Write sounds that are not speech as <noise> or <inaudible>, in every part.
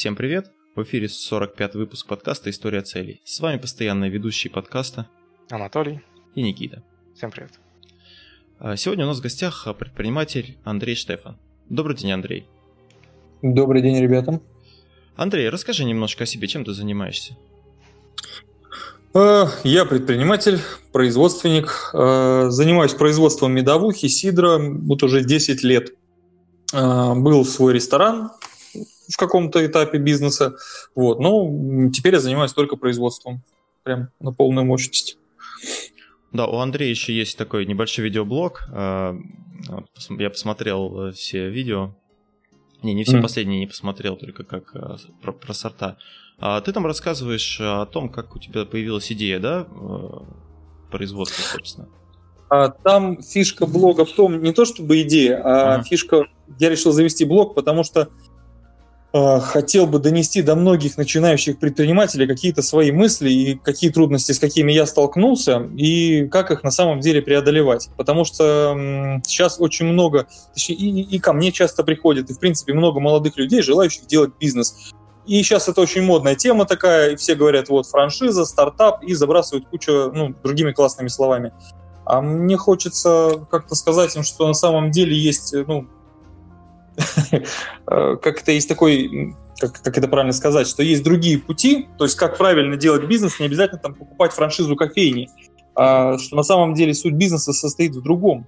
Всем привет! В эфире 45 выпуск подкаста «История целей». С вами постоянные ведущие подкаста Анатолий и Никита. Всем привет. А, сегодня у нас в гостях предприниматель Андрей Штефан. Добрый день, Андрей. Добрый день, ребята. Андрей, расскажи немножко о себе, чем ты занимаешься? Э, я предприниматель, производственник, занимаюсь производством медовухи, сидра вот уже 10 лет. Был свой ресторан в каком-то этапе бизнеса, вот, но теперь я занимаюсь только производством, прям на полную мощность. Да, у Андрея еще есть такой небольшой видеоблог. Я посмотрел все видео. Не, не все mm. последние не посмотрел, только как про, про сорта. А ты там рассказываешь о том, как у тебя появилась идея, да, э, производства, собственно. А, там фишка блога в том, не то чтобы идея, а ага. фишка, я решил завести блог, потому что э, хотел бы донести до многих начинающих предпринимателей какие-то свои мысли и какие трудности, с какими я столкнулся, и как их на самом деле преодолевать. Потому что э, сейчас очень много, точнее, и, и ко мне часто приходят, и в принципе много молодых людей, желающих делать бизнес. И сейчас это очень модная тема такая, и все говорят, вот, франшиза, стартап, и забрасывают кучу, ну, другими классными словами. А мне хочется как-то сказать им, что на самом деле есть, ну, как это есть такой, как, как это правильно сказать, что есть другие пути, то есть как правильно делать бизнес, не обязательно там покупать франшизу кофейни, а что на самом деле суть бизнеса состоит в другом.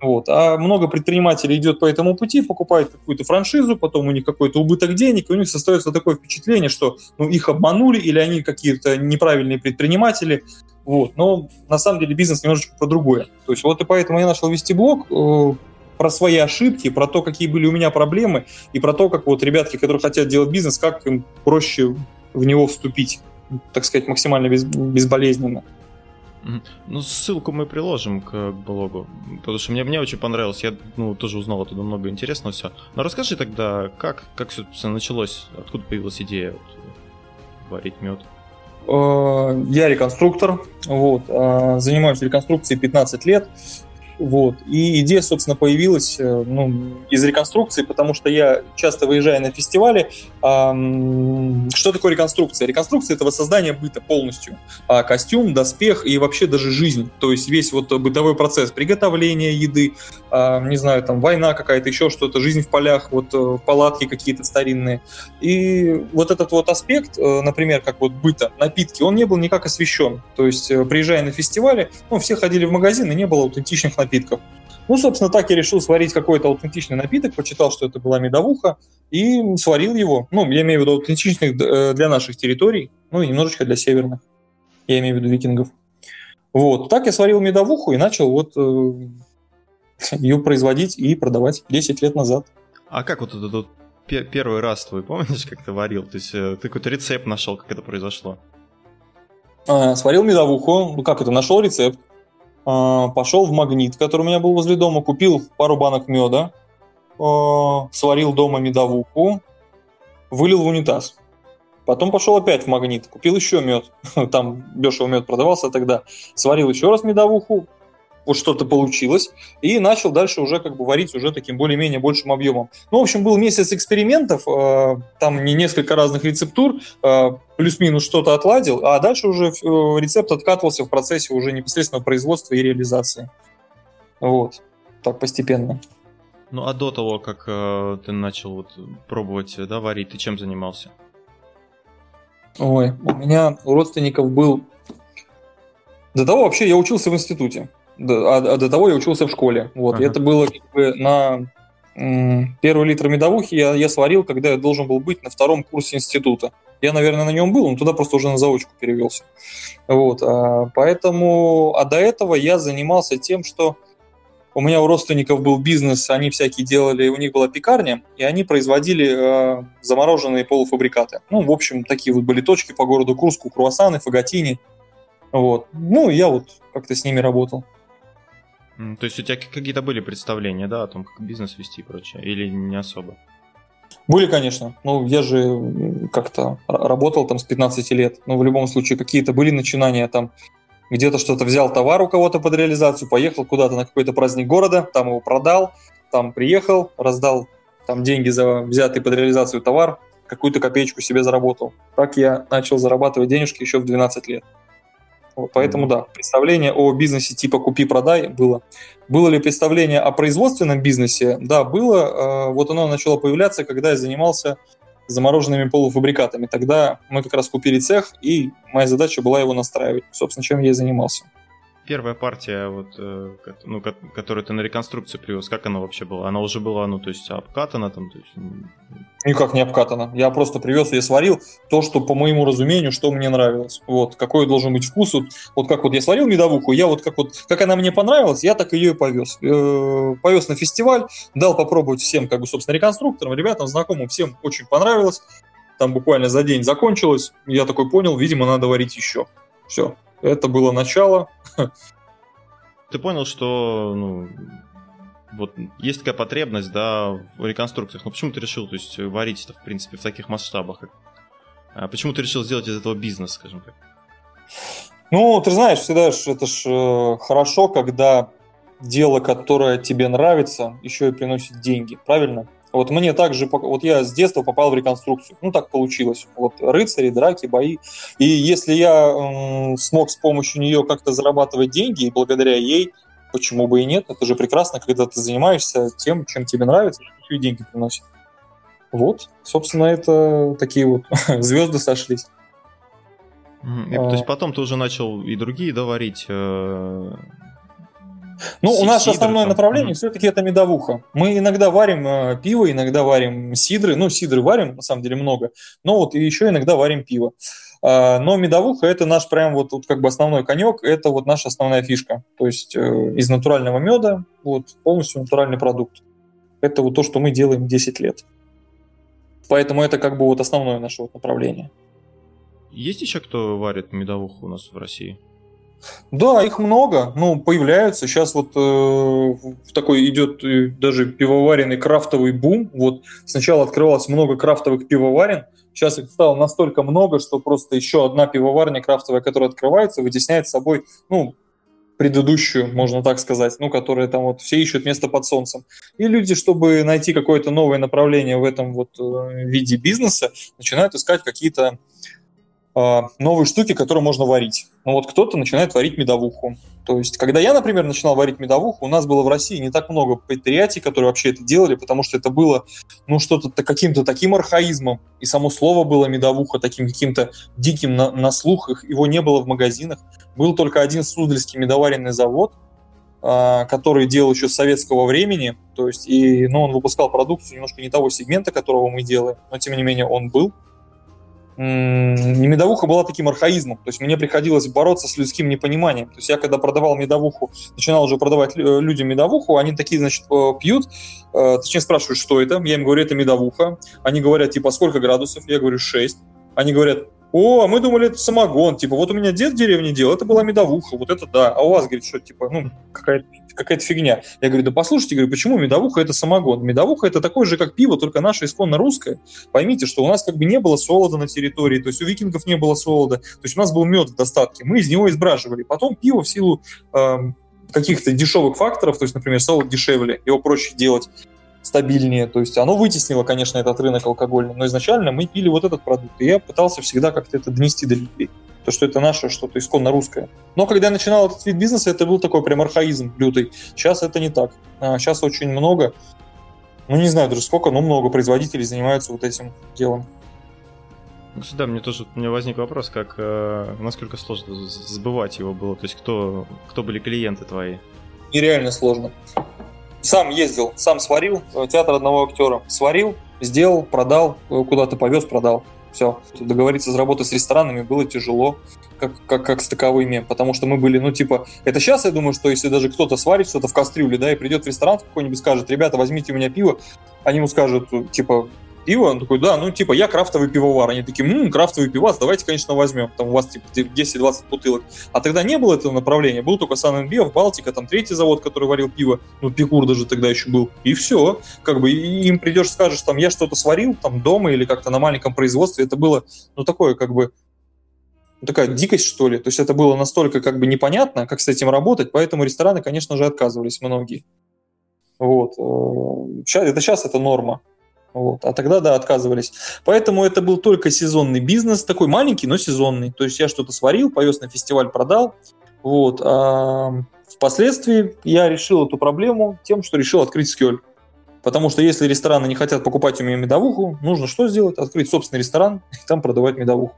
Вот. А много предпринимателей идет по этому пути, покупает какую-то франшизу, потом у них какой-то убыток денег, и у них состоится такое впечатление, что ну, их обманули или они какие-то неправильные предприниматели. Вот. Но на самом деле бизнес немножечко про другое. То есть вот и поэтому я начал вести блог э, про свои ошибки, про то, какие были у меня проблемы, и про то, как вот ребятки, которые хотят делать бизнес, как им проще в него вступить, так сказать, максимально без, безболезненно. Ну, ссылку мы приложим к блогу, потому что мне, мне очень понравилось. Я ну, тоже узнал оттуда много интересного все. Но расскажи тогда, как, как все началось, откуда появилась идея вот, варить мед? Э, я реконструктор, вот, э, занимаюсь реконструкцией 15 лет. Вот. И идея, собственно, появилась э, ну, из реконструкции, потому что я часто выезжаю на фестивали. Что такое реконструкция? Реконструкция – это воссоздание быта полностью. А костюм, доспех и вообще даже жизнь. То есть весь вот бытовой процесс приготовления еды, э, не знаю, там война какая-то, еще что-то, жизнь в полях, вот э, палатки какие-то старинные. И вот этот вот аспект, э, например, как вот быта, напитки, он не был никак освещен. То есть, э, приезжая на фестивали, ну, все ходили в магазин, и не было аутентичных напитков. Ну, собственно, так я решил сварить какой-то аутентичный напиток, почитал, что это была медовуха, и сварил его. Ну, я имею в виду аутентичных э, для наших территорий, ну и немножечко для северных. Я имею в виду викингов. Вот. Так я сварил медовуху и начал вот э, <laughs> ее производить и продавать 10 лет назад. А как вот этот первый раз твой, помнишь, как ты варил? То есть э, ты какой-то рецепт нашел, как это произошло? А, сварил медовуху. Ну, как это? Нашел рецепт. А, пошел в магнит, который у меня был возле дома, купил пару банок меда, а, сварил дома медовуху, вылил в унитаз. Потом пошел опять в магнит, купил еще мед. <laughs> Там дешево мед продавался тогда. Сварил еще раз медовуху, вот что-то получилось, и начал дальше уже как бы варить уже таким более-менее большим объемом. Ну, в общем, был месяц экспериментов, э, там не несколько разных рецептур, э, плюс-минус что-то отладил, а дальше уже э, рецепт откатывался в процессе уже непосредственного производства и реализации. Вот, так постепенно. Ну, а до того, как э, ты начал вот пробовать да, варить, ты чем занимался? Ой, у меня у родственников был... До того вообще я учился в институте а, а до того я учился в школе. Вот. Ага. И это было как бы на первый литр медовухи я, я сварил, когда я должен был быть на втором курсе института. Я, наверное, на нем был, но туда просто уже на заочку перевелся. Вот, а, поэтому, а до этого я занимался тем, что у меня у родственников был бизнес, они всякие делали, у них была пекарня, и они производили э, замороженные полуфабрикаты. Ну, в общем, такие вот были точки по городу Курску, круассаны, фаготини. Вот. Ну, я вот как-то с ними работал. То есть у тебя какие-то были представления, да, о том, как бизнес вести и прочее, или не особо? Были, конечно. Ну, я же как-то работал там с 15 лет. Ну, в любом случае, какие-то были начинания там. Где-то что-то взял товар у кого-то под реализацию, поехал куда-то на какой-то праздник города, там его продал, там приехал, раздал там деньги за взятый под реализацию товар, какую-то копеечку себе заработал. Так я начал зарабатывать денежки еще в 12 лет. Поэтому, да, представление о бизнесе типа «купи-продай» было. Было ли представление о производственном бизнесе? Да, было. Э, вот оно начало появляться, когда я занимался замороженными полуфабрикатами. Тогда мы как раз купили цех, и моя задача была его настраивать. Собственно, чем я и занимался первая партия, вот, э, ну, которую ты на реконструкцию привез, как она вообще была? Она уже была, ну, то есть обкатана там? То есть... Никак не обкатана. Я просто привез и сварил то, что по моему разумению, что мне нравилось. Вот, какой должен быть вкус. Вот, вот как вот я сварил медовуху, я вот как вот, как она мне понравилась, я так ее и повез. Э, повез на фестиваль, дал попробовать всем, как бы, собственно, реконструкторам, ребятам, знакомым, всем очень понравилось. Там буквально за день закончилось. Я такой понял, видимо, надо варить еще. Все, это было начало. Ты понял, что ну, вот есть такая потребность, да, в реконструкциях. Но почему ты решил, то есть, варить это, в принципе, в таких масштабах? А почему ты решил сделать из этого бизнес, скажем так? Ну, ты знаешь, всегда ж, это ж э, хорошо, когда дело, которое тебе нравится, еще и приносит деньги, правильно? Вот мне также, вот я с детства попал в реконструкцию. Ну, так получилось. Вот рыцари, драки, бои. И если я м, смог с помощью нее как-то зарабатывать деньги, и благодаря ей, почему бы и нет? Это же прекрасно, когда ты занимаешься тем, чем тебе нравится, и деньги приносит. Вот, собственно, это такие вот <laughs> звезды сошлись. И, а... То есть потом ты уже начал и другие доварить э, ну, у нас основное там. направление все-таки это медовуха. Мы иногда варим э, пиво, иногда варим сидры. Ну, сидры варим, на самом деле, много. Но вот еще иногда варим пиво. Э, но медовуха это наш прям вот, вот как бы основной конек, это вот наша основная фишка. То есть э, из натурального меда вот полностью натуральный продукт. Это вот то, что мы делаем 10 лет. Поэтому это как бы вот основное наше вот направление. Есть еще кто варит медовуху у нас в России? Да, их много, ну, появляются. Сейчас вот э, такой идет э, даже пивоваренный крафтовый бум. Вот сначала открывалось много крафтовых пивоварен, сейчас их стало настолько много, что просто еще одна пивоварня крафтовая, которая открывается, вытесняет с собой, ну, предыдущую, можно так сказать, ну, которая там вот все ищут место под солнцем. И люди, чтобы найти какое-то новое направление в этом вот э, виде бизнеса, начинают искать какие-то новые штуки, которые можно варить. Ну вот кто-то начинает варить медовуху. То есть, когда я, например, начинал варить медовуху, у нас было в России не так много предприятий, которые вообще это делали, потому что это было, ну, что-то каким-то таким архаизмом, и само слово было медовуха таким каким-то диким на, на слух, их, его не было в магазинах. Был только один Суздальский медоваренный завод, а, который делал еще с советского времени, то есть, и, ну, он выпускал продукцию немножко не того сегмента, которого мы делаем, но, тем не менее, он был медовуха была таким архаизмом, то есть мне приходилось бороться с людским непониманием. То есть я когда продавал медовуху, начинал уже продавать людям медовуху, они такие, значит, э, пьют, э, точнее спрашивают, что это, я им говорю, это медовуха, они говорят, типа, сколько градусов, я говорю, 6, они говорят, о, а мы думали, это самогон. Типа, вот у меня дед в деревне делал, это была медовуха, вот это да. А у вас, говорит, что, типа, ну, какая-то какая-то фигня. Я говорю, да послушайте, говорю, почему медовуха это самогон? Медовуха это такое же, как пиво, только наше исконно русское. Поймите, что у нас как бы не было солода на территории, то есть у викингов не было солода, то есть у нас был мед в достатке, мы из него избраживали. Потом пиво в силу э, каких-то дешевых факторов, то есть, например, солод дешевле, его проще делать стабильнее. То есть оно вытеснило, конечно, этот рынок алкогольный, но изначально мы пили вот этот продукт. И я пытался всегда как-то это донести до людей. То, что это наше что-то исконно русское. Но когда я начинал этот вид бизнеса, это был такой прям архаизм лютый. Сейчас это не так. А сейчас очень много, ну не знаю даже сколько, но много производителей занимаются вот этим делом. Сюда мне тоже у меня возник вопрос, как э, насколько сложно сбывать его было, то есть кто, кто были клиенты твои? Нереально сложно. Сам ездил, сам сварил, э, театр одного актера. Сварил, сделал, продал, э, куда-то повез, продал. Все. Договориться с работой с ресторанами было тяжело, как, как, как с таковыми, потому что мы были, ну, типа, это сейчас, я думаю, что если даже кто-то сварит что-то в кастрюле, да, и придет в ресторан какой-нибудь, скажет, ребята, возьмите у меня пиво, они ему скажут, типа, пиво? Он такой, да, ну, типа, я крафтовый пивовар. Они такие, ммм, крафтовый пивас, давайте, конечно, возьмем. Там у вас, типа, 10-20 бутылок. А тогда не было этого направления. Был только сан в Балтика, там третий завод, который варил пиво. Ну, Пикур даже тогда еще был. И все. Как бы им придешь, скажешь, там, я что-то сварил, там, дома или как-то на маленьком производстве. Это было, ну, такое, как бы, ну, такая дикость, что ли. То есть это было настолько как бы непонятно, как с этим работать, поэтому рестораны, конечно же, отказывались многие. Вот. Э, это сейчас это норма. Вот. А тогда, да, отказывались. Поэтому это был только сезонный бизнес, такой маленький, но сезонный. То есть я что-то сварил, повез на фестиваль, продал. Вот. А впоследствии я решил эту проблему тем, что решил открыть скель. Потому что если рестораны не хотят покупать у меня медовуху, нужно что сделать? Открыть собственный ресторан <laughs> и там продавать медовуху.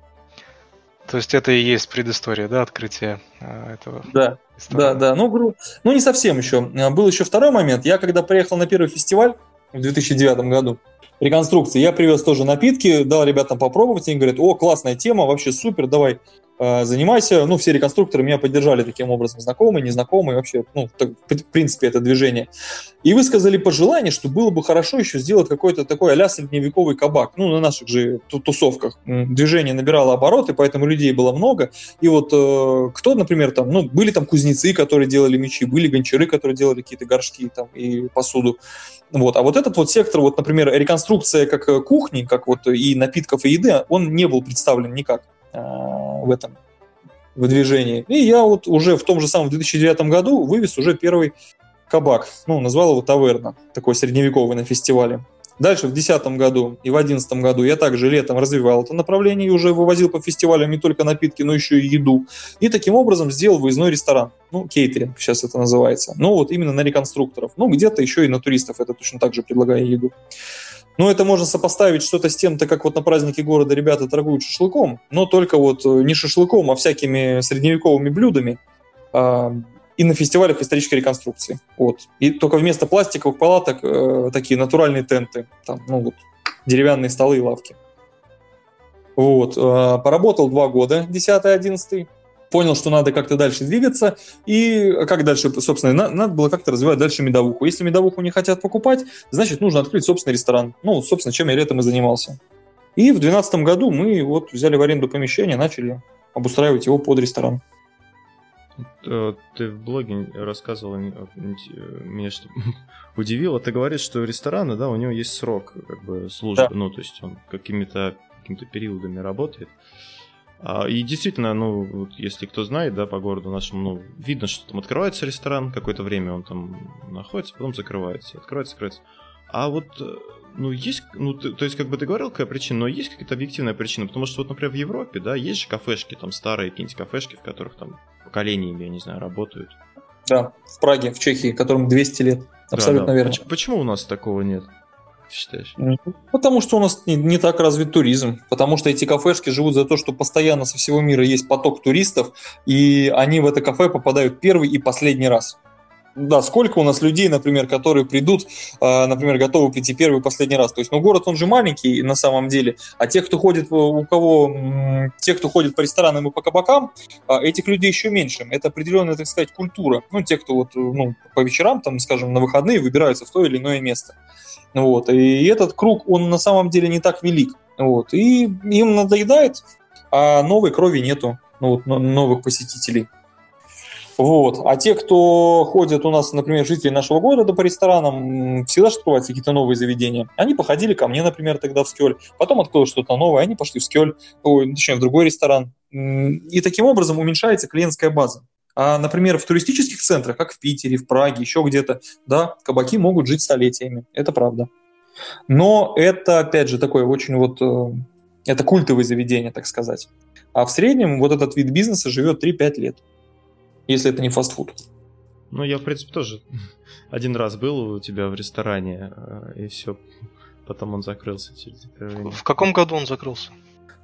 То есть это и есть предыстория, да, открытия а, этого? Да, ресторана. да, да. Ну, ну, не совсем еще. Был еще второй момент. Я когда приехал на первый фестиваль в 2009 году, реконструкции, я привез тоже напитки, дал ребятам попробовать, и они говорят, о, классная тема, вообще супер, давай Э, занимайся. Ну, все реконструкторы меня поддержали таким образом, знакомые, незнакомые, вообще, ну, так, в принципе, это движение. И высказали пожелание, что было бы хорошо еще сделать какой-то такой а-ля средневековый кабак, ну, на наших же тусовках. Движение набирало обороты, поэтому людей было много. И вот э, кто, например, там, ну, были там кузнецы, которые делали мечи, были гончары, которые делали какие-то горшки там и посуду. Вот. А вот этот вот сектор, вот, например, реконструкция как э, кухни, как вот и напитков, и еды, он не был представлен никак. Э, в этом в движении. И я вот уже в том же самом 2009 году вывез уже первый кабак. Ну, назвал его Таверна, такой средневековый на фестивале. Дальше в 2010 году и в 2011 году я также летом развивал это направление и уже вывозил по фестивалям не только напитки, но еще и еду. И таким образом сделал выездной ресторан. Ну, кейтеринг сейчас это называется. Ну, вот именно на реконструкторов. Ну, где-то еще и на туристов это точно так же предлагаю еду. Ну, это можно сопоставить что-то с тем-то, как вот на празднике города ребята торгуют шашлыком, но только вот э, не шашлыком, а всякими средневековыми блюдами а, и на фестивалях исторической реконструкции. Вот. И только вместо пластиковых палаток э, такие натуральные тенты, там, ну вот, деревянные столы и лавки. Вот. Э, поработал два года, 10-11 понял, что надо как-то дальше двигаться, и как дальше, собственно, надо, надо было как-то развивать дальше медовуху. Если медовуху не хотят покупать, значит, нужно открыть собственный ресторан. Ну, собственно, чем я летом и занимался. И в 2012 году мы вот взяли в аренду помещение, начали обустраивать его под ресторан. Э, ты в блоге рассказывал, э, меня что <laughs> удивило, ты говоришь, что рестораны, да, у него есть срок как бы службы, да. ну, то есть он какими-то какими-то периодами работает. А, и действительно, ну, если кто знает, да, по городу нашему, ну, видно, что там открывается ресторан, какое-то время он там находится, потом закрывается, открывается, закрывается. А вот, э, ну, есть, ну, ты, то есть, как бы ты говорил, какая причина, но есть какая-то объективная причина, потому что, вот, например, в Европе, да, есть же кафешки, там, старые какие-нибудь кафешки, в которых там поколениями, я не знаю, работают. Да, в Праге, в Чехии, которым 200 лет. Абсолютно да, да. верно. Почему, почему у нас такого нет? считаешь? Потому что у нас не, не так развит туризм. Потому что эти кафешки живут за то, что постоянно со всего мира есть поток туристов, и они в это кафе попадают первый и последний раз. Да, сколько у нас людей, например, которые придут, а, например, готовы прийти первый и последний раз. То есть, ну, город, он же маленький на самом деле, а те, кто ходит, у кого, те, кто ходит по ресторанам и по кабакам, а, этих людей еще меньше. Это определенная, так сказать, культура. Ну, те, кто вот, ну, по вечерам, там, скажем, на выходные выбираются в то или иное место. Вот. И этот круг, он на самом деле не так велик. Вот. И им надоедает, а новой крови нету, ну, вот, новых посетителей. Вот. А те, кто ходят у нас, например, жители нашего города по ресторанам, всегда же открываются какие-то новые заведения. Они походили ко мне, например, тогда в Скёль, потом открылось что-то новое, они пошли в Скёль, ой, точнее, в другой ресторан. И таким образом уменьшается клиентская база. А, например, в туристических центрах, как в Питере, в Праге, еще где-то, да, кабаки могут жить столетиями. Это правда. Но это, опять же, такое очень вот... Э, это культовое заведение, так сказать. А в среднем вот этот вид бизнеса живет 3-5 лет, если это не фастфуд. Ну, я, в принципе, тоже один раз был у тебя в ресторане, э, и все, потом он закрылся через время. В каком году он закрылся?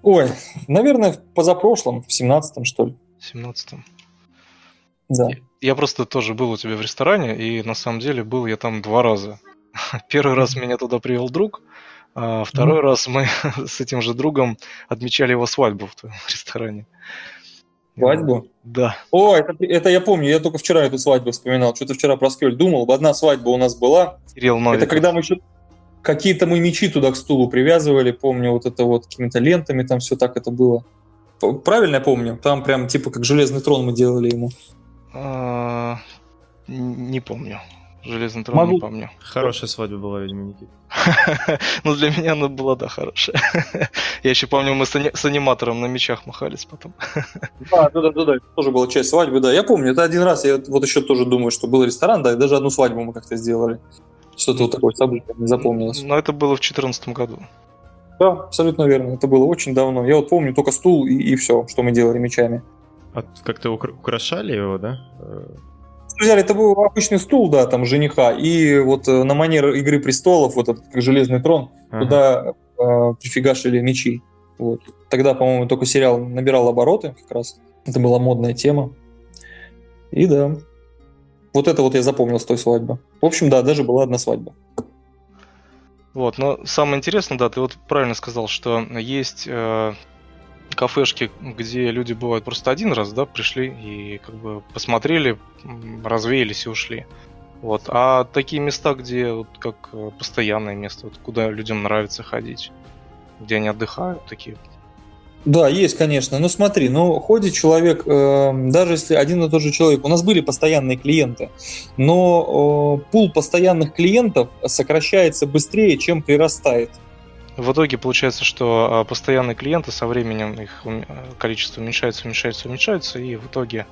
Ой, наверное, в позапрошлом, в 17-м, что ли. В 17-м. Да. Я просто тоже был у тебя в ресторане, и на самом деле был я там два раза. <laughs> Первый раз меня туда привел друг, а второй mm раз мы <laughs> с этим же другом отмечали его свадьбу в твоем <laughs> ресторане. Свадьбу? Да. О, это, это я помню, я только вчера эту свадьбу вспоминал. Что-то вчера про Скёль думал. Одна свадьба у нас была. Кирилл Новиков. Это когда мы еще какие-то мы мечи туда к стулу привязывали, помню, вот это вот какими-то лентами, там все так это было. Правильно я помню? Там прям типа как железный трон мы делали ему. А, не помню. Железный трон Могу. не помню. Хорошая свадьба была, видимо, Никит. <laughs> ну, для меня она была, да, хорошая. <laughs> Я еще помню, мы с аниматором на мечах махались потом. <laughs> да, да, да, да, тоже была часть свадьбы, да. Я помню, это один раз, я вот еще тоже думаю, что был ресторан, да, и даже одну свадьбу мы как-то сделали. Что-то вот такое событие не запомнилось. Но это было в 2014 году. Да, абсолютно верно. Это было очень давно. Я вот помню только стул и, и все, что мы делали мечами. А как-то украшали его, да? Взяли, это был обычный стул, да, там, жениха, и вот э, на манер Игры Престолов, вот этот, как Железный Трон, ага. туда э, прифигашили мечи. Вот. Тогда, по-моему, только сериал набирал обороты как раз. Это была модная тема. И да, вот это вот я запомнил с той свадьбы. В общем, да, даже была одна свадьба. Вот, но самое интересное, да, ты вот правильно сказал, что есть э, кафешки, где люди бывают просто один раз, да, пришли и как бы посмотрели, развеялись и ушли. Вот. А такие места, где вот как э, постоянное место, вот, куда людям нравится ходить, где они отдыхают, такие да, есть, конечно. Но смотри, ну ходит человек, э, даже если один и тот же человек, у нас были постоянные клиенты, но э, пул постоянных клиентов сокращается быстрее, чем прирастает. В итоге получается, что а, постоянные клиенты со временем их количество уменьшается, уменьшается, уменьшается, и в итоге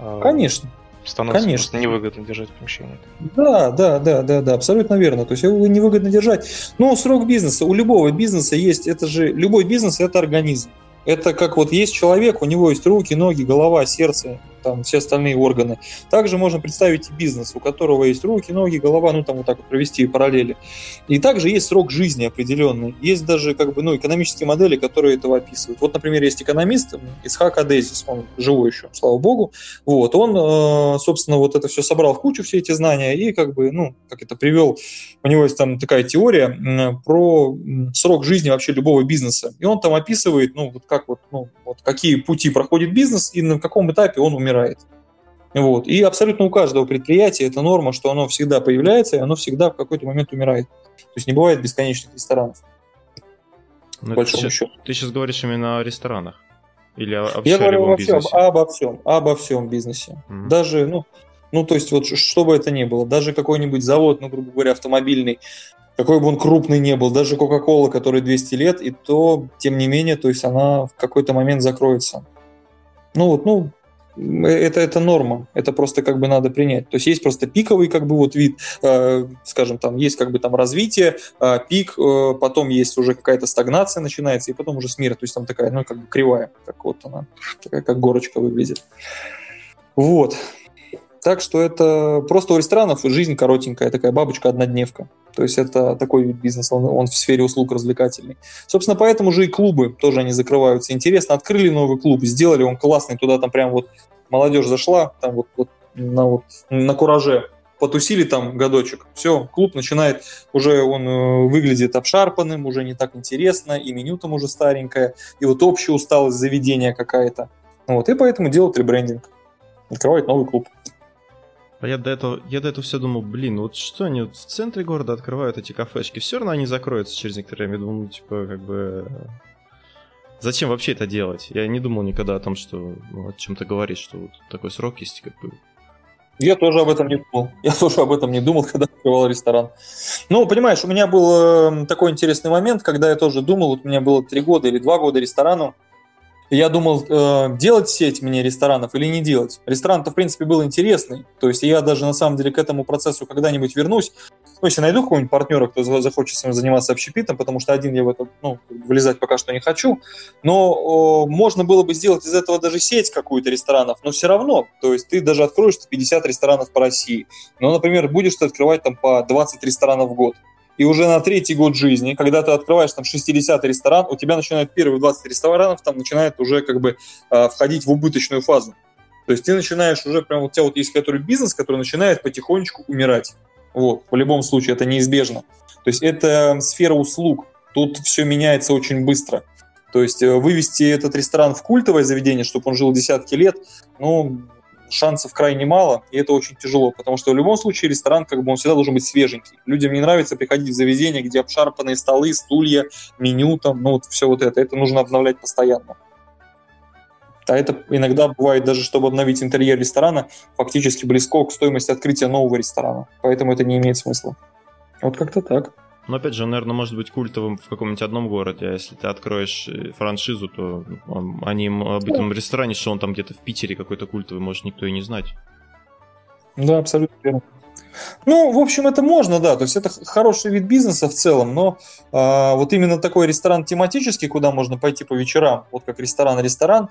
а, Конечно становится Конечно. невыгодно держать помещение. Да, да, да, да, да, абсолютно верно. То есть его невыгодно держать. Но срок бизнеса, у любого бизнеса есть, это же, любой бизнес – это организм. Это как вот есть человек, у него есть руки, ноги, голова, сердце, там все остальные органы. Также можно представить и бизнес, у которого есть руки, ноги, голова, ну там вот так вот провести параллели. И также есть срок жизни определенный. Есть даже как бы ну, экономические модели, которые этого описывают. Вот, например, есть экономист Исхак Адезис, он живой еще, слава богу. Вот, он, э, собственно, вот это все собрал в кучу, все эти знания, и как бы, ну, как это привел, у него есть там такая теория про срок жизни вообще любого бизнеса. И он там описывает, ну, вот как вот, ну, вот какие пути проходит бизнес и на каком этапе он умирает умирает. Вот. И абсолютно у каждого предприятия это норма, что оно всегда появляется, и оно всегда в какой-то момент умирает. То есть не бывает бесконечных ресторанов. Но ты, сейчас, ты сейчас говоришь именно о ресторанах? Или о, о Я говорю обо всем, обо всем, обо всем бизнесе. Mm-hmm. Даже, ну, ну, то есть, вот что бы это ни было, даже какой-нибудь завод, ну, грубо говоря, автомобильный, какой бы он крупный не был, даже Coca-Cola, который 200 лет, и то, тем не менее, то есть она в какой-то момент закроется. Ну вот, ну, это, это норма, это просто как бы надо принять. То есть есть просто пиковый как бы вот вид, э, скажем, там есть как бы там развитие, э, пик, э, потом есть уже какая-то стагнация начинается, и потом уже смерть, то есть там такая, ну, как бы кривая, как вот она, такая как горочка выглядит. Вот. Так что это просто у ресторанов жизнь коротенькая, такая бабочка-однодневка. То есть это такой вид бизнеса, он, он в сфере услуг развлекательный. Собственно, поэтому же и клубы тоже они закрываются. Интересно, открыли новый клуб, сделали он классный, туда там прям вот молодежь зашла, там вот, вот, на, вот на кураже потусили там годочек, все, клуб начинает, уже он э, выглядит обшарпанным, уже не так интересно, и меню там уже старенькое, и вот общая усталость заведения какая-то. Вот, и поэтому делают ребрендинг, открывают новый клуб. А я до этого, я до этого все думал, блин, вот что они вот в центре города открывают эти кафешки, все равно они закроются через некоторое время. Я думал, ну, типа, как бы... Зачем вообще это делать? Я не думал никогда о том, что ну, о чем то говоришь, что вот такой срок есть, как бы. Я тоже об этом не думал. Я тоже об этом не думал, когда открывал ресторан. Ну, понимаешь, у меня был э, такой интересный момент, когда я тоже думал, вот у меня было три года или два года ресторану, я думал, э, делать сеть мне ресторанов или не делать. Ресторан-то, в принципе, был интересный. То есть я даже, на самом деле, к этому процессу когда-нибудь вернусь. Ну, если найду какого-нибудь партнера, кто захочет с заниматься общепитом, потому что один я в это, ну, вылезать пока что не хочу. Но э, можно было бы сделать из этого даже сеть какую-то ресторанов, но все равно. То есть ты даже откроешь 50 ресторанов по России. Но, например, будешь ты открывать там по 20 ресторанов в год и уже на третий год жизни, когда ты открываешь там 60 ресторан, у тебя начинают первые 20 ресторанов, там начинает уже как бы э, входить в убыточную фазу. То есть ты начинаешь уже прям, у тебя вот есть который бизнес, который начинает потихонечку умирать. Вот, в любом случае это неизбежно. То есть это сфера услуг. Тут все меняется очень быстро. То есть э, вывести этот ресторан в культовое заведение, чтобы он жил десятки лет, ну, шансов крайне мало, и это очень тяжело, потому что в любом случае ресторан, как бы он всегда должен быть свеженький. Людям не нравится приходить в заведение, где обшарпанные столы, стулья, меню, там, ну вот все вот это. Это нужно обновлять постоянно. А это иногда бывает даже, чтобы обновить интерьер ресторана, фактически близко к стоимости открытия нового ресторана. Поэтому это не имеет смысла. Вот как-то так. Но опять же, он, наверное, может быть культовым в каком-нибудь одном городе, а если ты откроешь э, франшизу, то он, они об этом ресторане, что он там где-то в Питере какой-то культовый, может никто и не знать. Да, абсолютно верно. Ну, в общем, это можно, да. То есть это хороший вид бизнеса в целом, но а, вот именно такой ресторан тематический, куда можно пойти по вечерам, вот как ресторан-ресторан,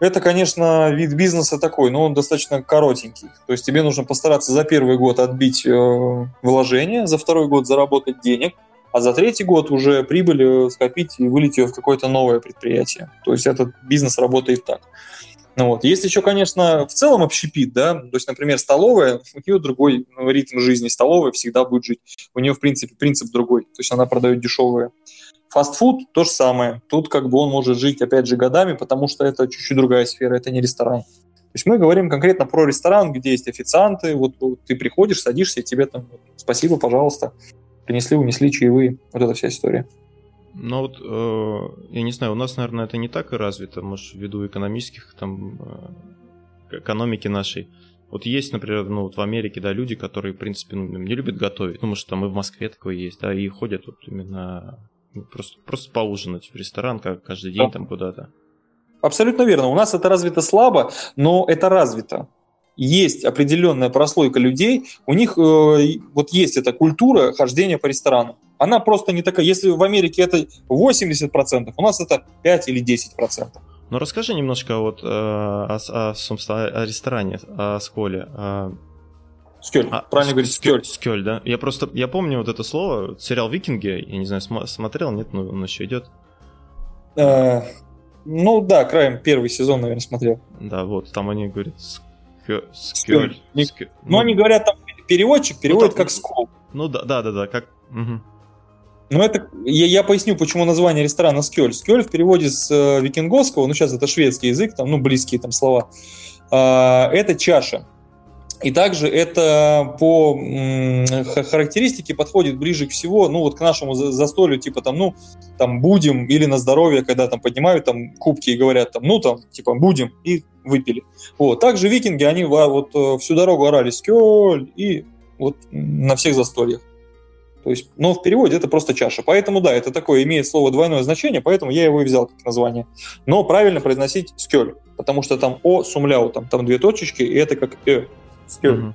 это, конечно, вид бизнеса такой, но он достаточно коротенький. То есть тебе нужно постараться за первый год отбить э, вложения, за второй год заработать денег, а за третий год уже прибыль э, скопить и вылить ее в какое-то новое предприятие. То есть этот бизнес работает так. Ну вот. Есть еще, конечно, в целом общепит, да, то есть, например, столовая, <laughs> у нее другой ритм жизни, столовая всегда будет жить, у нее, в принципе, принцип другой, то есть она продает дешевые. Фастфуд то же самое, тут как бы он может жить, опять же, годами, потому что это чуть-чуть другая сфера, это не ресторан. То есть мы говорим конкретно про ресторан, где есть официанты, вот, вот ты приходишь, садишься, и тебе там спасибо, пожалуйста, принесли, унесли чаевые, вот эта вся история. Ну вот, э, я не знаю, у нас, наверное, это не так и развито, может, ввиду экономических, там, э, экономики нашей. Вот есть, например, ну вот в Америке, да, люди, которые, в принципе, ну, не любят готовить, ну, может, там и в Москве такое есть, да, и ходят вот именно просто, просто поужинать в ресторан, как каждый день да. там куда-то. Абсолютно верно. У нас это развито слабо, но это развито есть определенная прослойка людей, у них э, вот есть эта культура хождения по ресторанам. Она просто не такая. Если в Америке это 80%, у нас это 5 или 10%. Ну расскажи немножко вот э, о, о, собственно, о ресторане, о Сколе. О... Скёль, а, правильно говорить, Скёль. Скёль, да. Я просто, я помню вот это слово, сериал «Викинги», я не знаю, см- смотрел, нет, но он еще идет. Э, ну да, краем первый сезон, наверное, смотрел. Да, вот, там они говорят Скёль. Скёль. Ну, ну, они говорят, там переводчик переводит ну, как скол. Ну да, да, да, да, как. Угу. Ну, это я, я поясню, почему название ресторана Скёль. Скёль в переводе с э, викинговского, ну, сейчас это шведский язык, там, ну, близкие там слова. Э, это чаша. И также это по характеристике подходит ближе всего, ну вот к нашему застолью, типа там, ну, там будем или на здоровье, когда там поднимают там кубки и говорят там, ну там, типа будем и выпили. Вот. Также викинги, они вот э, всю дорогу орали скёль и вот на всех застольях. То есть, но в переводе это просто чаша. Поэтому да, это такое имеет слово двойное значение, поэтому я его и взял как название. Но правильно произносить скёль, потому что там о сумляу, там, там две точечки, и это как э. Угу.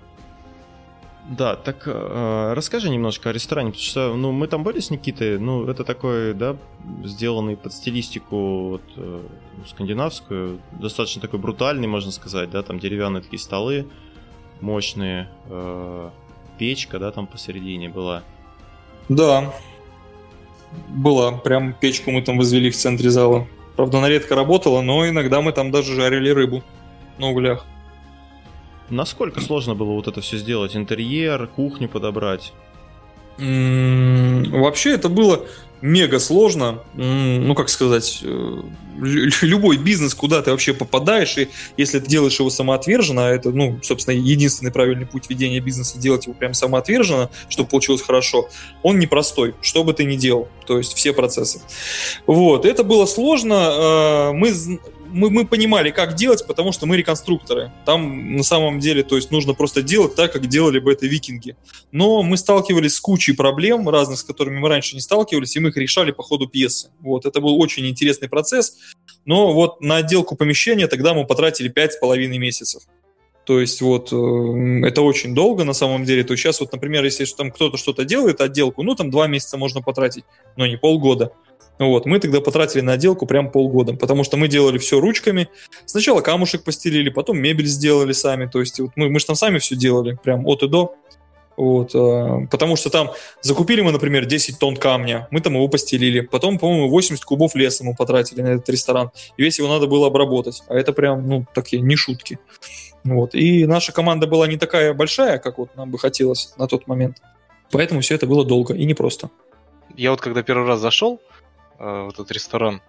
Да, так э, расскажи немножко о ресторане, потому что ну, мы там были с Никитой, ну, это такой, да, сделанный под стилистику вот, э, скандинавскую, достаточно такой брутальный, можно сказать, да, там деревянные такие столы, мощные, э, печка, да, там посередине была. Да, была, прям печку мы там возвели в центре зала. Правда, она редко работала, но иногда мы там даже жарили рыбу на углях. Насколько сложно было вот это все сделать? Интерьер, кухню подобрать? Вообще это было мега сложно. Ну, как сказать, э, любой бизнес, куда ты вообще попадаешь, и если ты делаешь его самоотверженно, а это, ну, собственно, единственный правильный путь ведения бизнеса, делать его прям самоотверженно, чтобы получилось хорошо, он непростой, что бы ты ни делал, то есть все процессы. Вот, это было сложно. Э, мы мы, мы понимали, как делать, потому что мы реконструкторы. Там на самом деле, то есть нужно просто делать так, как делали бы это викинги. Но мы сталкивались с кучей проблем разных, с которыми мы раньше не сталкивались, и мы их решали по ходу пьесы. Вот, это был очень интересный процесс. Но вот на отделку помещения тогда мы потратили пять с половиной месяцев. То есть вот э, это очень долго на самом деле. То есть сейчас вот, например, если там кто-то что-то делает, отделку, ну там два месяца можно потратить, но не полгода. Вот, мы тогда потратили на отделку прям полгода, потому что мы делали все ручками. Сначала камушек постелили, потом мебель сделали сами. То есть вот мы, мы же там сами все делали, прям от и до. Вот, э, потому что там закупили мы, например, 10 тонн камня, мы там его постелили. Потом, по-моему, 80 кубов леса мы потратили на этот ресторан. И весь его надо было обработать. А это прям, ну, такие не шутки. Вот. И наша команда была не такая большая, как вот нам бы хотелось на тот момент. Поэтому все это было долго и непросто. Я вот когда первый раз зашел, Э, в этот ресторан.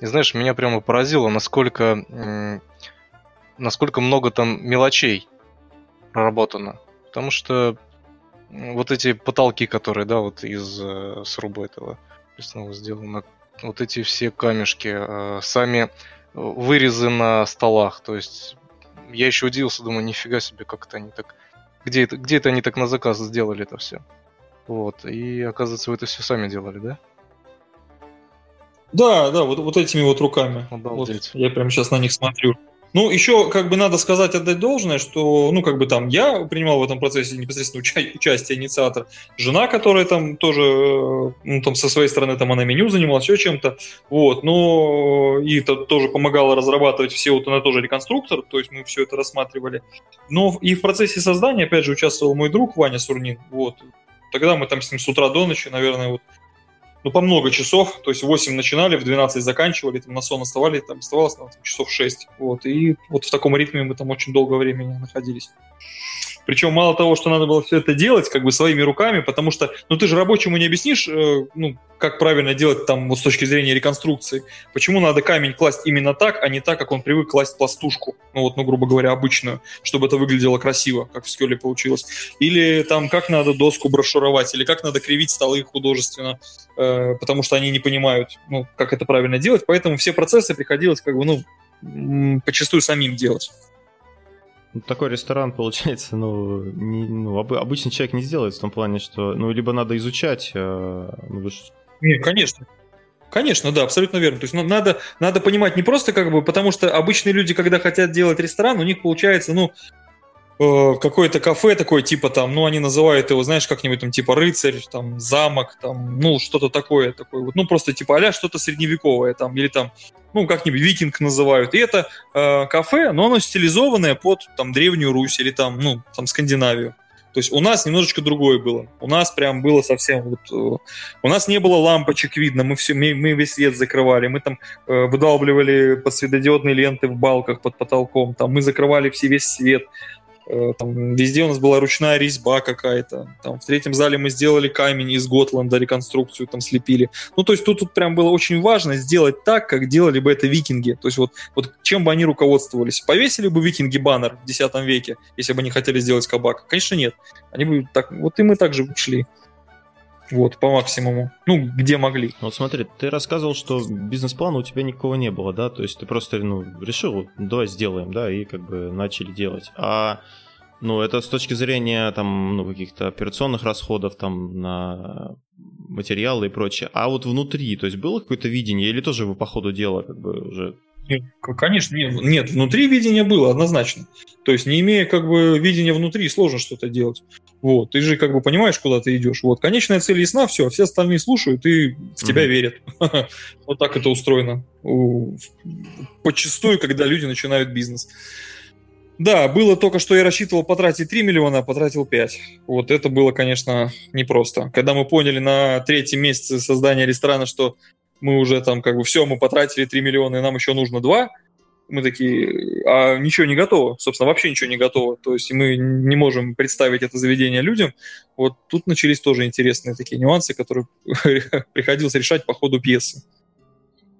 И знаешь, меня прямо поразило, насколько, насколько много там мелочей проработано. Потому что вот эти потолки, которые, да, вот из э, сруба этого лесного сделаны, вот эти все камешки, э, сами вырезы на столах, то есть я еще удивился, думаю, нифига себе, как это они так... Где это, где это они так на заказ сделали это все? Вот, и оказывается, вы это все сами делали, да? Да, да, вот, вот этими вот руками. Вот, я прямо сейчас на них смотрю. Ну, еще как бы надо сказать, отдать должное, что, ну, как бы там я принимал в этом процессе непосредственно уча- участие, инициатор, жена, которая там тоже, э, ну, там со своей стороны, там она меню занималась, еще чем-то, вот, но и это тоже помогала разрабатывать все, вот она тоже реконструктор, то есть мы все это рассматривали. Но и в процессе создания, опять же, участвовал мой друг Ваня Сурнин, вот, тогда мы там с ним с утра до ночи, наверное, вот ну, по много часов, то есть в 8 начинали, в 12 заканчивали, там на сон оставали, там оставалось там, часов 6, вот, и вот в таком ритме мы там очень долгое время находились. Причем мало того, что надо было все это делать как бы своими руками, потому что, ну ты же рабочему не объяснишь, э, ну как правильно делать там вот с точки зрения реконструкции, почему надо камень класть именно так, а не так, как он привык класть пластушку, ну вот, ну грубо говоря, обычную, чтобы это выглядело красиво, как в скеле получилось. Или там как надо доску брошюровать, или как надо кривить столы художественно, э, потому что они не понимают, ну как это правильно делать, поэтому все процессы приходилось как бы, ну, почастую самим делать. Ну, такой ресторан, получается, ну, не, ну об, обычный человек не сделает в том плане, что, ну, либо надо изучать, э, ну, Не, конечно. Конечно, да, абсолютно верно. То есть ну, надо, надо понимать не просто как бы, потому что обычные люди, когда хотят делать ресторан, у них получается, ну, э, какое-то кафе такое, типа там, ну, они называют его, знаешь, как-нибудь там, типа рыцарь, там, замок, там, ну, что-то такое, такое вот, ну, просто типа а что-то средневековое, там, или там ну, как-нибудь викинг называют. И это э, кафе, но оно стилизованное под там древнюю Русь или там, ну, там Скандинавию. То есть у нас немножечко другое было. У нас прям было совсем вот... Э, у нас не было лампочек видно, мы, все, мы, мы весь свет закрывали, мы там э, выдалбливали подсветодиодные ленты в балках под потолком, там мы закрывали все весь свет. Э, там везде у нас была ручная резьба какая-то. Там в третьем зале мы сделали камень из Готланда, реконструкцию там слепили. Ну, то есть тут, тут прям было очень важно сделать так, как делали бы это викинги. То есть вот, вот чем бы они руководствовались. Повесили бы викинги баннер в X веке, если бы они хотели сделать кабак? Конечно, нет. Они бы так... Вот и мы также шли. Вот, по максимуму. Ну, где могли. Вот смотри, ты рассказывал, что бизнес-плана у тебя никакого не было, да? То есть ты просто, ну, решил, давай сделаем, да, и как бы начали делать. А, ну, это с точки зрения, там, ну, каких-то операционных расходов, там, на материалы и прочее. А вот внутри, то есть было какое-то видение или тоже вы по ходу дела как бы уже конечно, нет, нет, внутри видения было однозначно. То есть, не имея как бы видения внутри, сложно что-то делать. Вот, ты же как бы понимаешь, куда ты идешь. Вот, конечная цель ясна, все, все остальные слушают и в тебя верят. <laughs> Вот так это устроено. Почастую, когда люди начинают бизнес. Да, было только, что я рассчитывал потратить 3 миллиона, а потратил 5. Вот это было, конечно, непросто. Когда мы поняли на третьем месяце создания ресторана, что мы уже там как бы все, мы потратили 3 миллиона, и нам еще нужно 2, мы такие, а ничего не готово, собственно, вообще ничего не готово, то есть мы не можем представить это заведение людям. Вот тут начались тоже интересные такие нюансы, которые <laughs> приходилось решать по ходу пьесы.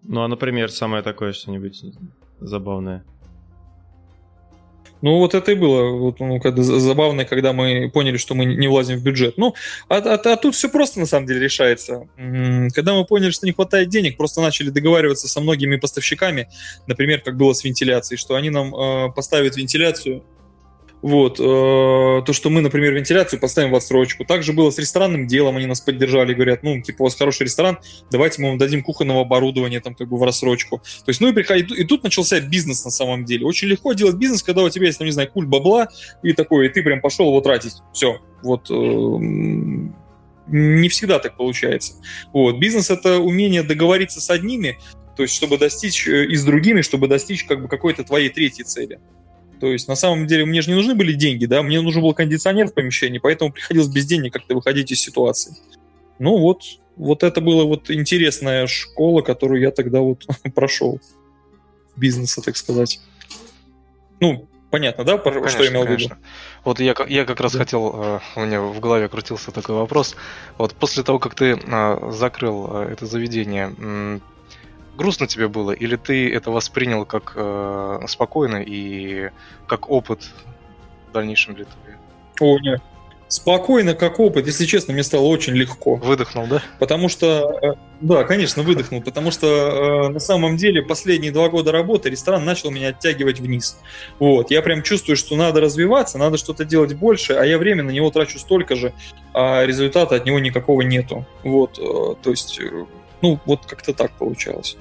Ну, а, например, самое такое что-нибудь забавное? Ну, вот это и было вот, ну, когда, забавно, когда мы поняли, что мы не влазим в бюджет. Ну, а, а, а тут все просто на самом деле решается. Когда мы поняли, что не хватает денег, просто начали договариваться со многими поставщиками, например, как было с вентиляцией, что они нам э, поставят вентиляцию вот. Э, то, что мы, например, вентиляцию поставим в отсрочку. Также было с ресторанным делом, они нас поддержали, говорят, ну, типа, у вас хороший ресторан, давайте мы вам дадим кухонного оборудования там как бы в рассрочку. То есть, ну и, приходит, и тут начался бизнес на самом деле. Очень легко делать бизнес, когда у тебя есть, там, не знаю, куль бабла и такой, и ты прям пошел его тратить. Все. Вот э, не всегда так получается. Вот. Бизнес — это умение договориться с одними, то есть чтобы достичь э, и с другими, чтобы достичь как бы какой-то твоей третьей цели. То есть, на самом деле, мне же не нужны были деньги, да, мне нужен был кондиционер в помещении, поэтому приходилось без денег как-то выходить из ситуации. Ну вот, вот это была вот интересная школа, которую я тогда вот <laughs> прошел. Бизнеса, так сказать. Ну, понятно, да, конечно, что я имел конечно. в виду? Вот я, я как раз да. хотел, э, у меня в голове крутился такой вопрос. Вот после того, как ты а, закрыл э, это заведение, грустно тебе было, или ты это воспринял как э, спокойно и как опыт в дальнейшем для тебя? О, нет. Спокойно, как опыт. Если честно, мне стало очень легко. Выдохнул, да? Потому что, э, да, конечно, выдохнул. Потому что э, на самом деле последние два года работы ресторан начал меня оттягивать вниз. Вот, я прям чувствую, что надо развиваться, надо что-то делать больше, а я время на него трачу столько же, а результата от него никакого нету. Вот, э, то есть Ну, вот как-то так получалось.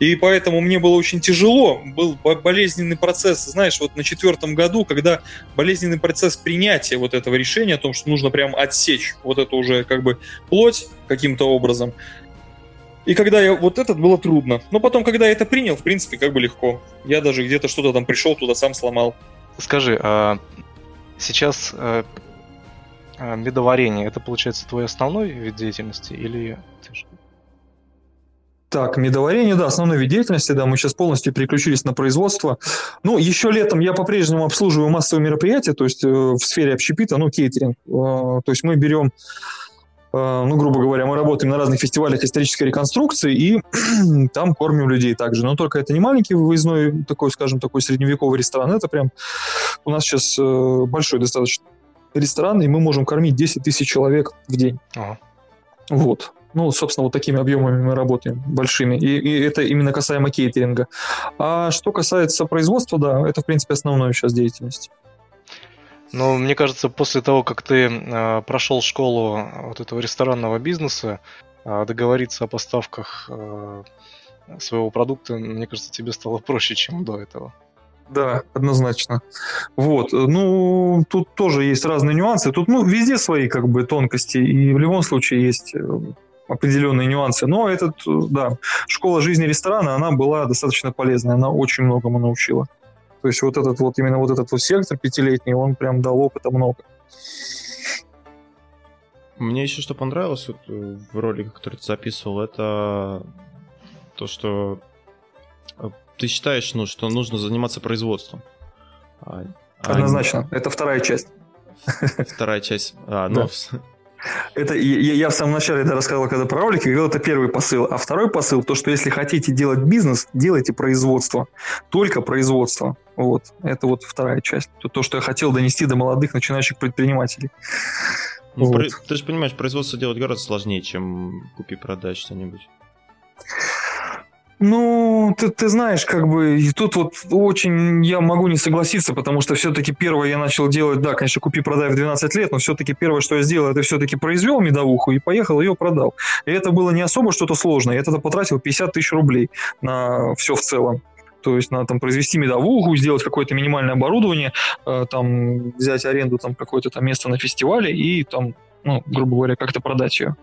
И поэтому мне было очень тяжело, был болезненный процесс, знаешь, вот на четвертом году, когда болезненный процесс принятия вот этого решения о том, что нужно прям отсечь вот эту уже как бы плоть каким-то образом, и когда я вот этот было трудно. Но потом, когда я это принял, в принципе, как бы легко. Я даже где-то что-то там пришел, туда сам сломал. Скажи, а сейчас а, а, медоварение это получается твой основной вид деятельности или так, медоварение, да, основной вид деятельности, да, мы сейчас полностью переключились на производство. Ну, еще летом я по-прежнему обслуживаю массовые мероприятия, то есть э, в сфере общепита, ну, кейтеринг. Э, то есть мы берем Э, ну, грубо говоря, мы работаем на разных фестивалях исторической реконструкции и <clears throat> там кормим людей также. Но только это не маленький выездной такой, скажем, такой средневековый ресторан. Это прям у нас сейчас э, большой достаточно ресторан, и мы можем кормить 10 тысяч человек в день. Ага. Вот. Ну, собственно, вот такими объемами мы работаем, большими. И, и это именно касаемо кейтеринга. А что касается производства, да, это, в принципе, основная сейчас деятельность. Но мне кажется, после того, как ты э, прошел школу вот этого ресторанного бизнеса, э, договориться о поставках э, своего продукта, мне кажется, тебе стало проще, чем до этого. Да, однозначно. Вот. Ну, тут тоже есть разные нюансы. Тут, ну, везде свои, как бы, тонкости. И в любом случае есть определенные нюансы. Но этот, да, школа жизни ресторана, она была достаточно полезная. Она очень многому научила. То есть вот этот вот, именно вот этот вот сектор пятилетний, он прям дал опыта много. Мне еще что понравилось вот э, в ролике, который ты записывал, это то, что э, ты считаешь, ну, что нужно заниматься производством. А, а Однозначно. А... Это вторая часть. Вторая часть. А, ну, это я, я в самом начале это рассказывал, когда про ролики, говорил, это первый посыл. А второй посыл, то, что если хотите делать бизнес, делайте производство. Только производство. Вот. Это вот вторая часть. То, то что я хотел донести до молодых начинающих предпринимателей. Ну, вот. Ты же понимаешь, производство делать гораздо сложнее, чем купи-продай что-нибудь. Ну, ты, ты знаешь, как бы, и тут вот очень я могу не согласиться, потому что все-таки первое я начал делать, да, конечно, купи-продай в 12 лет, но все-таки первое, что я сделал, это все-таки произвел медовуху и поехал ее продал. И это было не особо что-то сложное, я тогда потратил 50 тысяч рублей на все в целом. То есть надо там произвести медовуху, сделать какое-то минимальное оборудование, э, там взять аренду там какое-то там место на фестивале и там ну, грубо говоря, как-то продать ее.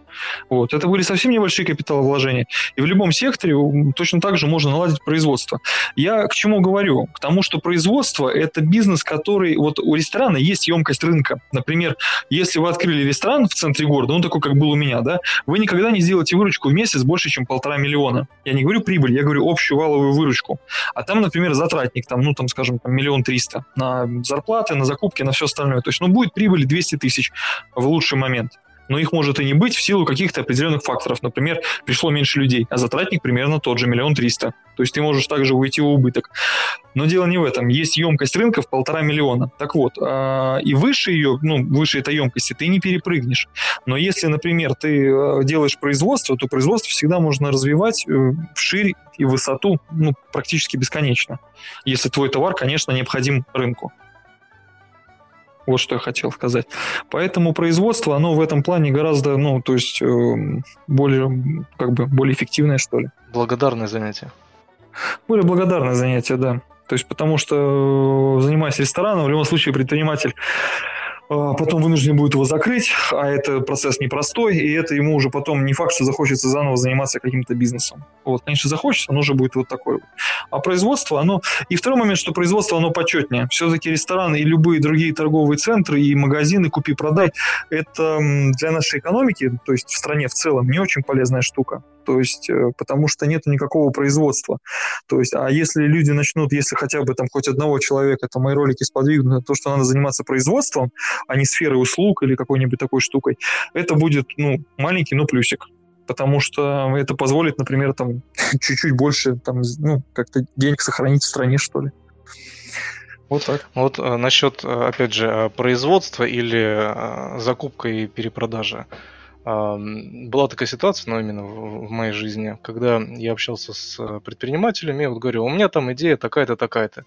Вот. Это были совсем небольшие капиталовложения. И в любом секторе точно так же можно наладить производство. Я к чему говорю? К тому, что производство – это бизнес, который... Вот у ресторана есть емкость рынка. Например, если вы открыли ресторан в центре города, ну, такой, как был у меня, да, вы никогда не сделаете выручку в месяц больше, чем полтора миллиона. Я не говорю прибыль, я говорю общую валовую выручку. А там, например, затратник, там, ну, там, скажем, миллион триста на зарплаты, на закупки, на все остальное. То есть, ну, будет прибыль 200 тысяч в лучший момент момент. Но их может и не быть в силу каких-то определенных факторов. Например, пришло меньше людей, а затратник примерно тот же, миллион триста. То есть ты можешь также уйти в убыток. Но дело не в этом. Есть емкость рынка в полтора миллиона. Так вот, а, и выше ее, ну, выше этой емкости ты не перепрыгнешь. Но если, например, ты а, делаешь производство, то производство всегда можно развивать э, вширь и высоту ну, практически бесконечно. Если твой товар, конечно, необходим рынку. Вот что я хотел сказать. Поэтому производство, оно в этом плане гораздо, ну, то есть, э, более, как бы, более эффективное, что ли. Благодарное занятие. Более благодарное занятие, да. То есть, потому что, э, занимаясь рестораном, в любом случае предприниматель потом вынужден будет его закрыть, а это процесс непростой, и это ему уже потом не факт, что захочется заново заниматься каким-то бизнесом. Вот, конечно, захочется, оно уже будет вот такое. А производство, оно... И второй момент, что производство, оно почетнее. Все-таки рестораны и любые другие торговые центры и магазины купи-продай, это для нашей экономики, то есть в стране в целом, не очень полезная штука то есть э, потому что нет никакого производства. То есть, а если люди начнут, если хотя бы там хоть одного человека, то мои ролики сподвигнут на то, что надо заниматься производством, а не сферой услуг или какой-нибудь такой штукой, это будет, ну, маленький, но плюсик потому что это позволит, например, там <laughs> чуть-чуть больше, там, ну, как-то денег сохранить в стране, что ли. Вот так. Вот а, насчет, э, опять же, производства или закупка и перепродажи. Была такая ситуация, но именно в моей жизни, когда я общался с э, предпринимателями, я вот говорю, у меня там идея такая-то, такая-то.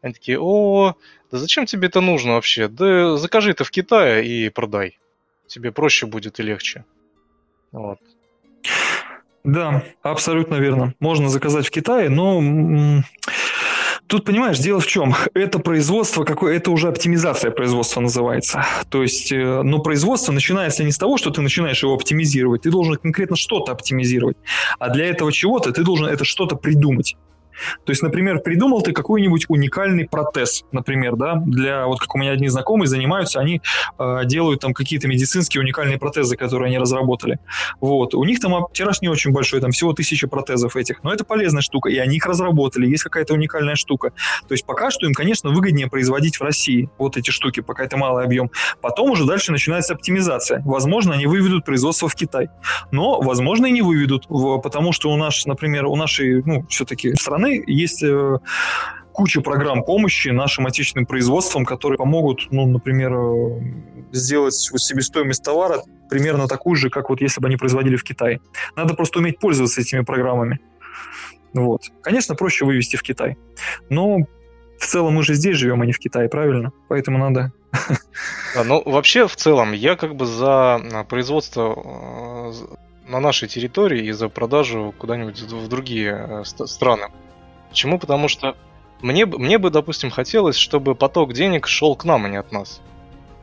Они такие, о, да зачем тебе это нужно вообще? Да закажи это в Китае и продай. Тебе проще будет и легче. Вот. Да, абсолютно верно. Можно заказать в Китае, но Тут, понимаешь, дело в чем? <laughs> Это производство, какое, это уже оптимизация производства называется. То есть, э, но производство начинается не с того, что ты начинаешь его оптимизировать, ты должен конкретно что-то оптимизировать. А для этого чего-то ты должен это что-то придумать. То есть, например, придумал ты какой-нибудь уникальный протез, например, да, для, вот как у меня одни знакомые занимаются, они э, делают там какие-то медицинские уникальные протезы, которые они разработали. Вот, у них там тираж не очень большой, там всего тысяча протезов этих, но это полезная штука, и они их разработали, есть какая-то уникальная штука. То есть пока что им, конечно, выгоднее производить в России вот эти штуки, пока это малый объем. Потом уже дальше начинается оптимизация. Возможно, они выведут производство в Китай, но, возможно, и не выведут, потому что у нас, например, у нашей, ну, все-таки страны стороны, есть э, куча программ помощи нашим отечественным производствам, которые помогут, ну, например, э, сделать себестоимость товара примерно такую же, как вот если бы они производили в Китае. Надо просто уметь пользоваться этими программами. Вот. Конечно, проще вывести в Китай. Но в целом мы же здесь живем, а не в Китае, правильно? Поэтому надо... Да, ну, вообще, в целом, я как бы за а, производство э, на нашей территории и за продажу куда-нибудь в другие страны. Почему? Потому что мне, мне бы, допустим, хотелось, чтобы поток денег шел к нам, а не от нас.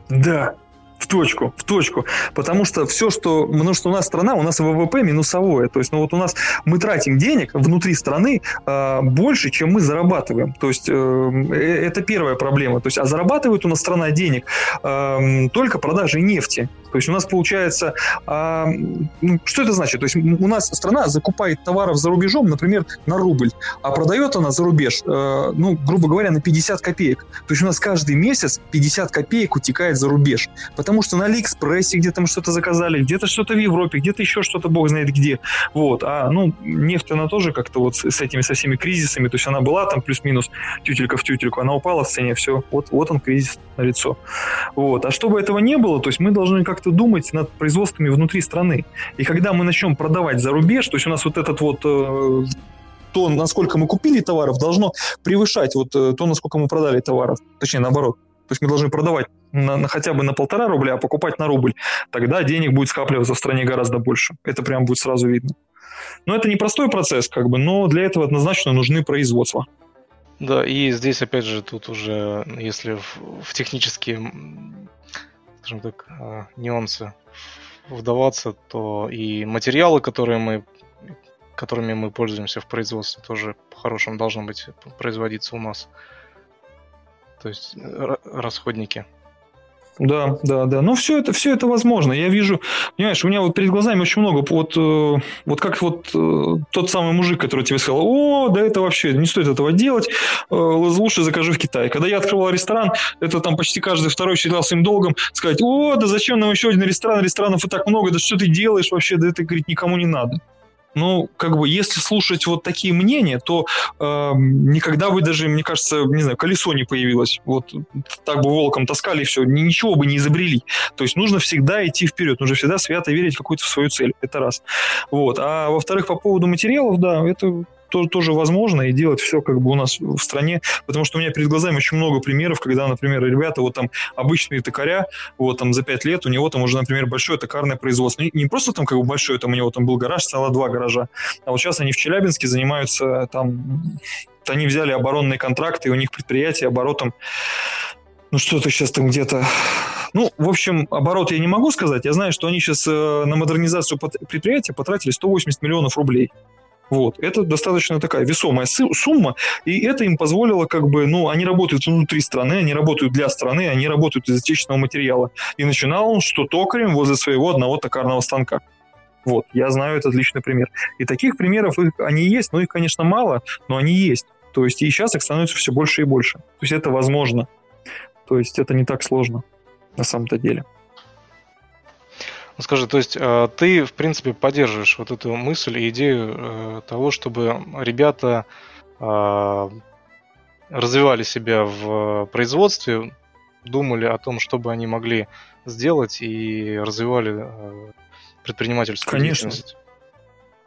Да, в точку, в точку. Потому что все, что... Потому что у нас страна, у нас ВВП минусовое. То есть, ну вот у нас мы тратим денег внутри страны э, больше, чем мы зарабатываем. То есть, э, э, это первая проблема. То есть, а зарабатывает у нас страна денег э, только продажей нефти. То есть у нас получается, а, ну, что это значит? То есть у нас страна закупает товаров за рубежом, например, на рубль, а продает она за рубеж, э, ну, грубо говоря, на 50 копеек. То есть у нас каждый месяц 50 копеек утекает за рубеж. Потому что на Алиэкспрессе где-то мы что-то заказали, где-то что-то в Европе, где-то еще что-то, бог знает где. Вот. А, ну, нефть, она тоже как-то вот с этими, со всеми кризисами, то есть она была там плюс-минус тютелька в тютельку, она упала в цене, все, вот, вот он кризис на лицо. Вот. А чтобы этого не было, то есть мы должны как-то думать над производствами внутри страны. И когда мы начнем продавать за рубеж, то есть у нас вот этот вот э, то, насколько мы купили товаров, должно превышать вот э, то, насколько мы продали товаров. Точнее, наоборот. То есть мы должны продавать на, на хотя бы на полтора рубля, а покупать на рубль. Тогда денег будет скапливаться в стране гораздо больше. Это прям будет сразу видно. Но это непростой процесс, как бы, но для этого однозначно нужны производства. Да, и здесь, опять же, тут уже, если в, в технические, скажем так, а, нюансы вдаваться, то и материалы, которые мы, которыми мы пользуемся в производстве, тоже по-хорошему должны быть производиться у нас. То есть расходники. Да, да, да. Но все это, все это возможно. Я вижу, понимаешь, у меня вот перед глазами очень много, вот, э, вот как вот э, тот самый мужик, который тебе сказал, о, да это вообще, не стоит этого делать, э, лучше закажи в Китае. Когда я открывал ресторан, это там почти каждый второй считал своим долгом сказать, о, да зачем нам еще один ресторан, ресторанов и так много, да что ты делаешь вообще, да это, говорит, никому не надо. Ну, как бы, если слушать вот такие мнения, то э, никогда бы даже, мне кажется, не знаю, колесо не появилось. Вот так бы волком таскали и все, ничего бы не изобрели. То есть нужно всегда идти вперед, нужно всегда свято верить в какую-то свою цель. Это раз. Вот. А во-вторых, по поводу материалов, да, это тоже, тоже возможно и делать все как бы у нас в стране, потому что у меня перед глазами очень много примеров, когда, например, ребята вот там обычные токаря, вот там за 5 лет у него там уже, например, большое токарное производство. Не, просто там как бы большое, там у него там был гараж, стало два гаража, а вот сейчас они в Челябинске занимаются там, они взяли оборонные контракты, и у них предприятие оборотом ну что-то сейчас там где-то... Ну, в общем, оборот я не могу сказать. Я знаю, что они сейчас э, на модернизацию предприятия потратили 180 миллионов рублей. Вот. Это достаточно такая весомая сумма, и это им позволило, как бы, ну, они работают внутри страны, они работают для страны, они работают из отечественного материала. И начинал он что токарем возле своего одного токарного станка. Вот, я знаю этот личный пример. И таких примеров их, они есть, но их, конечно, мало, но они есть. То есть и сейчас их становится все больше и больше. То есть это возможно. То есть это не так сложно на самом-то деле. Скажи, то есть э, ты, в принципе, поддерживаешь вот эту мысль и идею э, того, чтобы ребята э, развивали себя в производстве, думали о том, что бы они могли сделать и развивали предпринимательскую Конечно. деятельность?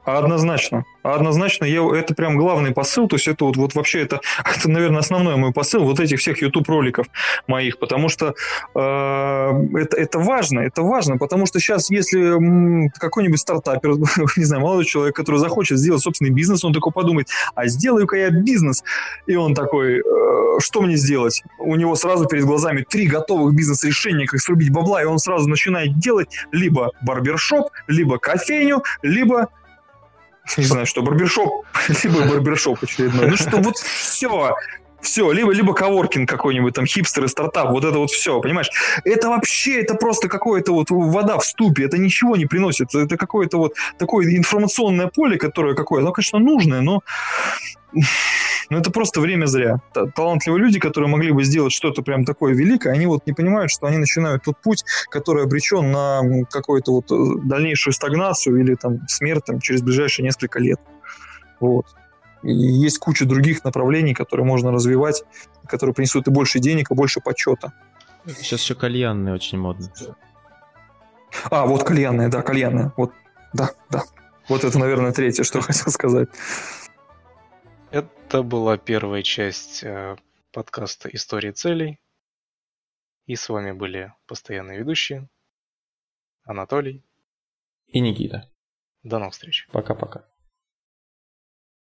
Однозначно. Однозначно, я, это прям главный посыл, то есть это вот, вот вообще это, <laughs> это, наверное, основной мой посыл вот этих всех YouTube роликов моих, потому что э, это, это важно, это важно, потому что сейчас, если какой-нибудь стартапер, <laughs> не знаю, молодой человек, который захочет сделать собственный бизнес, он такой подумает, а сделаю-ка я бизнес, и он такой, э, что мне сделать? У него сразу перед глазами три готовых бизнес-решения, как срубить бабла, и он сразу начинает делать либо барбершоп, либо кофейню, либо не знаю, что, барбершоп, <laughs> либо барбершоп очередной. Ну что, вот все. Все, либо, либо коворкинг какой-нибудь, там, хипстеры, стартап, вот это вот все, понимаешь? Это вообще, это просто какое-то вот вода в ступе, это ничего не приносит, это какое-то вот такое информационное поле, которое какое, оно, конечно, нужное, но <laughs> ну, это просто время зря. Талантливые люди, которые могли бы сделать что-то прям такое великое, они вот не понимают, что они начинают тот путь, который обречен на какую-то вот э, дальнейшую стагнацию или там смерть там, через ближайшие несколько лет. Вот. И есть куча других направлений, которые можно развивать, которые принесут и больше денег, и больше почета. Сейчас еще кальянные очень модно. А, вот кальянные, да, кальянные. Вот, да, да. Вот это, наверное, третье, что <laughs> хотел сказать. Это была первая часть э, подкаста «Истории целей». И с вами были постоянные ведущие Анатолий и Никита. До новых встреч. Пока-пока.